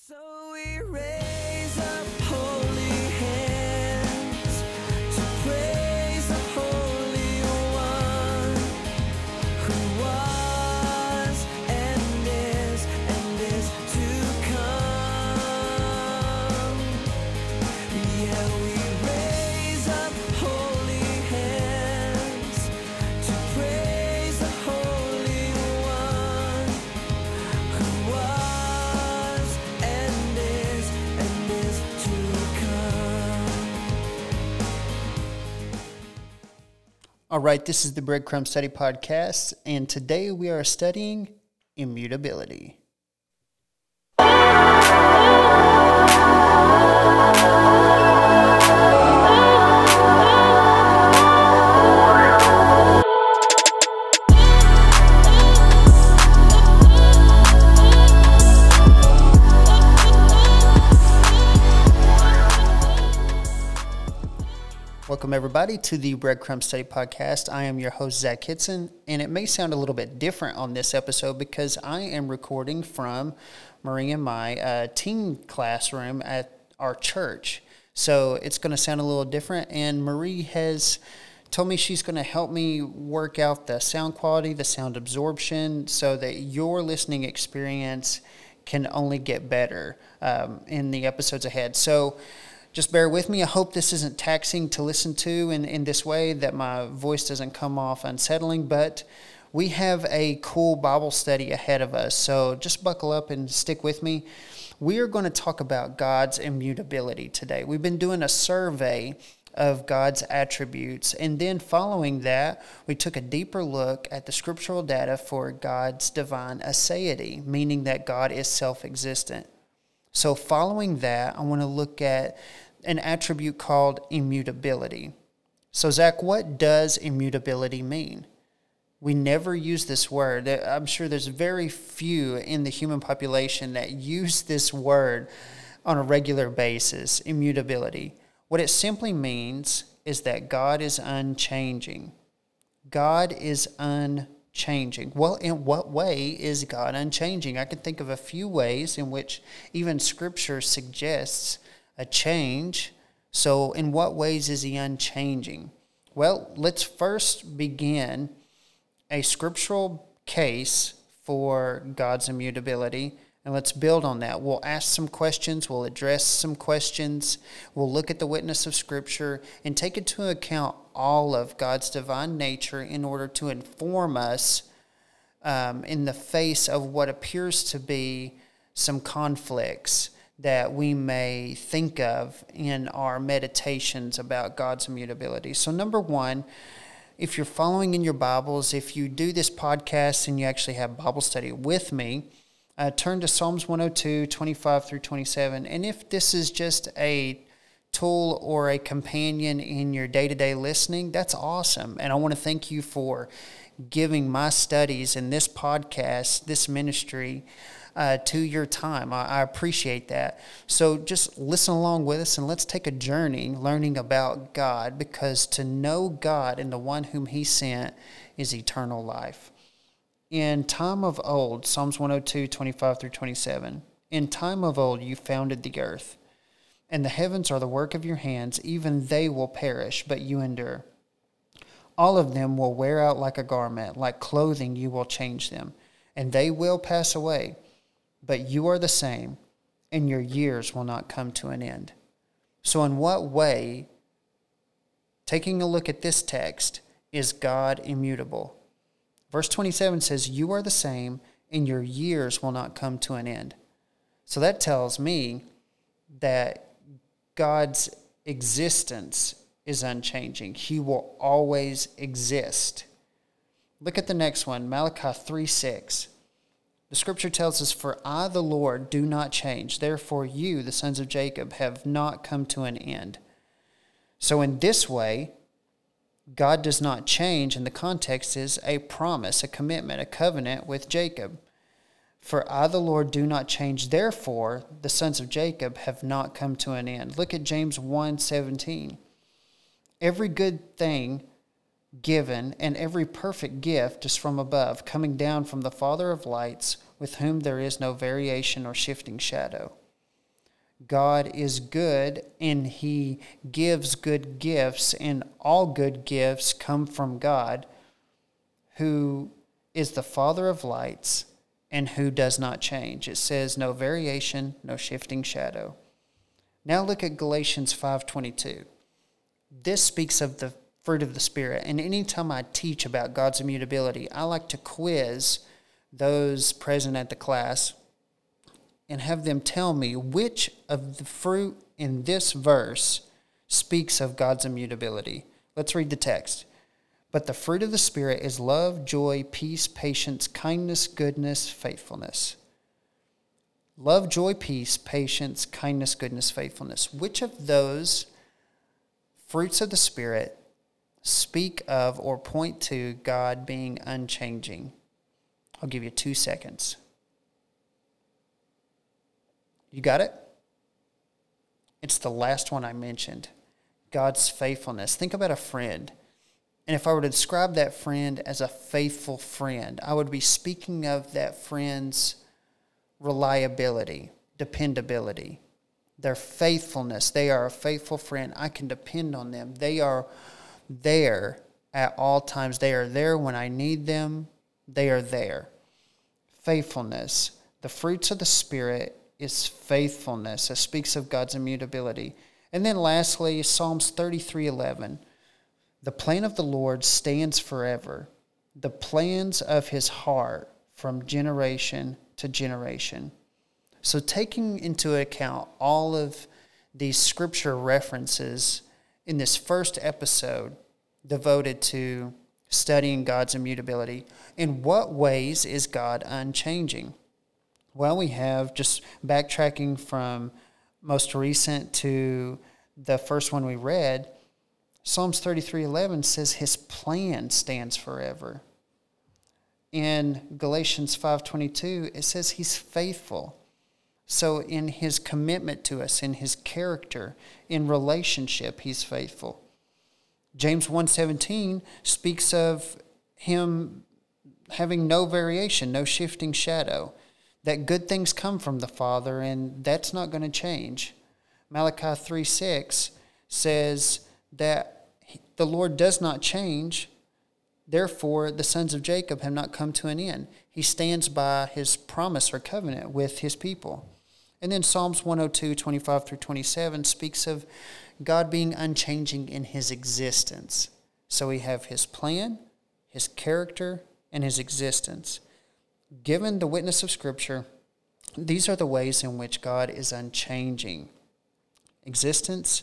So we All right, this is the Breadcrumb Study Podcast, and today we are studying immutability. Welcome, everybody, to the Breadcrumb Study Podcast. I am your host, Zach Kitson, and it may sound a little bit different on this episode because I am recording from Marie and my uh, teen classroom at our church. So it's going to sound a little different, and Marie has told me she's going to help me work out the sound quality, the sound absorption, so that your listening experience can only get better um, in the episodes ahead. So, just bear with me. I hope this isn't taxing to listen to in, in this way, that my voice doesn't come off unsettling, but we have a cool Bible study ahead of us. So just buckle up and stick with me. We are going to talk about God's immutability today. We've been doing a survey of God's attributes, and then following that, we took a deeper look at the scriptural data for God's divine aseity, meaning that God is self existent. So, following that, I want to look at an attribute called immutability. So, Zach, what does immutability mean? We never use this word. I'm sure there's very few in the human population that use this word on a regular basis immutability. What it simply means is that God is unchanging. God is unchanging. Well, in what way is God unchanging? I can think of a few ways in which even Scripture suggests a change. So, in what ways is He unchanging? Well, let's first begin a scriptural case for God's immutability. And let's build on that. We'll ask some questions, we'll address some questions, we'll look at the witness of Scripture and take into account all of God's divine nature in order to inform us um, in the face of what appears to be some conflicts that we may think of in our meditations about God's immutability. So, number one, if you're following in your Bibles, if you do this podcast and you actually have Bible study with me, uh, turn to Psalms 102, 25 through 27. And if this is just a tool or a companion in your day to day listening, that's awesome. And I want to thank you for giving my studies and this podcast, this ministry, uh, to your time. I, I appreciate that. So just listen along with us and let's take a journey learning about God because to know God and the one whom He sent is eternal life. In time of old, Psalms 102, 25 through 27, in time of old you founded the earth, and the heavens are the work of your hands, even they will perish, but you endure. All of them will wear out like a garment, like clothing you will change them, and they will pass away. But you are the same, and your years will not come to an end. So, in what way, taking a look at this text, is God immutable? Verse 27 says, You are the same, and your years will not come to an end. So that tells me that God's existence is unchanging. He will always exist. Look at the next one, Malachi 3 6. The scripture tells us, For I, the Lord, do not change. Therefore, you, the sons of Jacob, have not come to an end. So, in this way, God does not change, and the context is a promise, a commitment, a covenant with Jacob. For I, the Lord, do not change. Therefore, the sons of Jacob have not come to an end. Look at James 1 17. Every good thing given and every perfect gift is from above, coming down from the Father of lights, with whom there is no variation or shifting shadow. God is good and he gives good gifts, and all good gifts come from God, who is the Father of lights and who does not change. It says no variation, no shifting shadow. Now look at Galatians 5:22. This speaks of the fruit of the spirit, and anytime I teach about God's immutability, I like to quiz those present at the class and have them tell me which of the fruit in this verse speaks of God's immutability. Let's read the text. But the fruit of the Spirit is love, joy, peace, patience, kindness, goodness, faithfulness. Love, joy, peace, patience, kindness, goodness, faithfulness. Which of those fruits of the Spirit speak of or point to God being unchanging? I'll give you two seconds. You got it? It's the last one I mentioned God's faithfulness. Think about a friend. And if I were to describe that friend as a faithful friend, I would be speaking of that friend's reliability, dependability, their faithfulness. They are a faithful friend. I can depend on them. They are there at all times. They are there when I need them. They are there. Faithfulness. The fruits of the Spirit is faithfulness. It speaks of God's immutability. And then lastly, Psalms 33 11. The plan of the Lord stands forever, the plans of his heart from generation to generation. So, taking into account all of these scripture references in this first episode devoted to studying God's immutability, in what ways is God unchanging? Well, we have just backtracking from most recent to the first one we read. Psalms 33:11 says his plan stands forever. In Galatians 5:22 it says he's faithful. So in his commitment to us, in his character, in relationship, he's faithful. James 1:17 speaks of him having no variation, no shifting shadow that good things come from the Father, and that's not going to change. Malachi 3 6 says that the Lord does not change, therefore, the sons of Jacob have not come to an end. He stands by his promise or covenant with his people. And then Psalms 102 25 through 27 speaks of God being unchanging in his existence. So we have his plan, his character, and his existence. Given the witness of Scripture, these are the ways in which God is unchanging existence,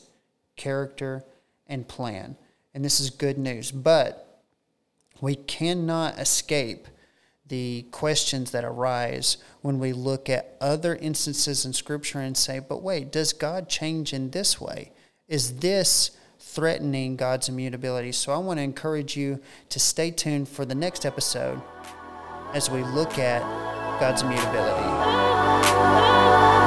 character, and plan. And this is good news. But we cannot escape the questions that arise when we look at other instances in Scripture and say, but wait, does God change in this way? Is this threatening God's immutability? So I want to encourage you to stay tuned for the next episode as we look at God's immutability.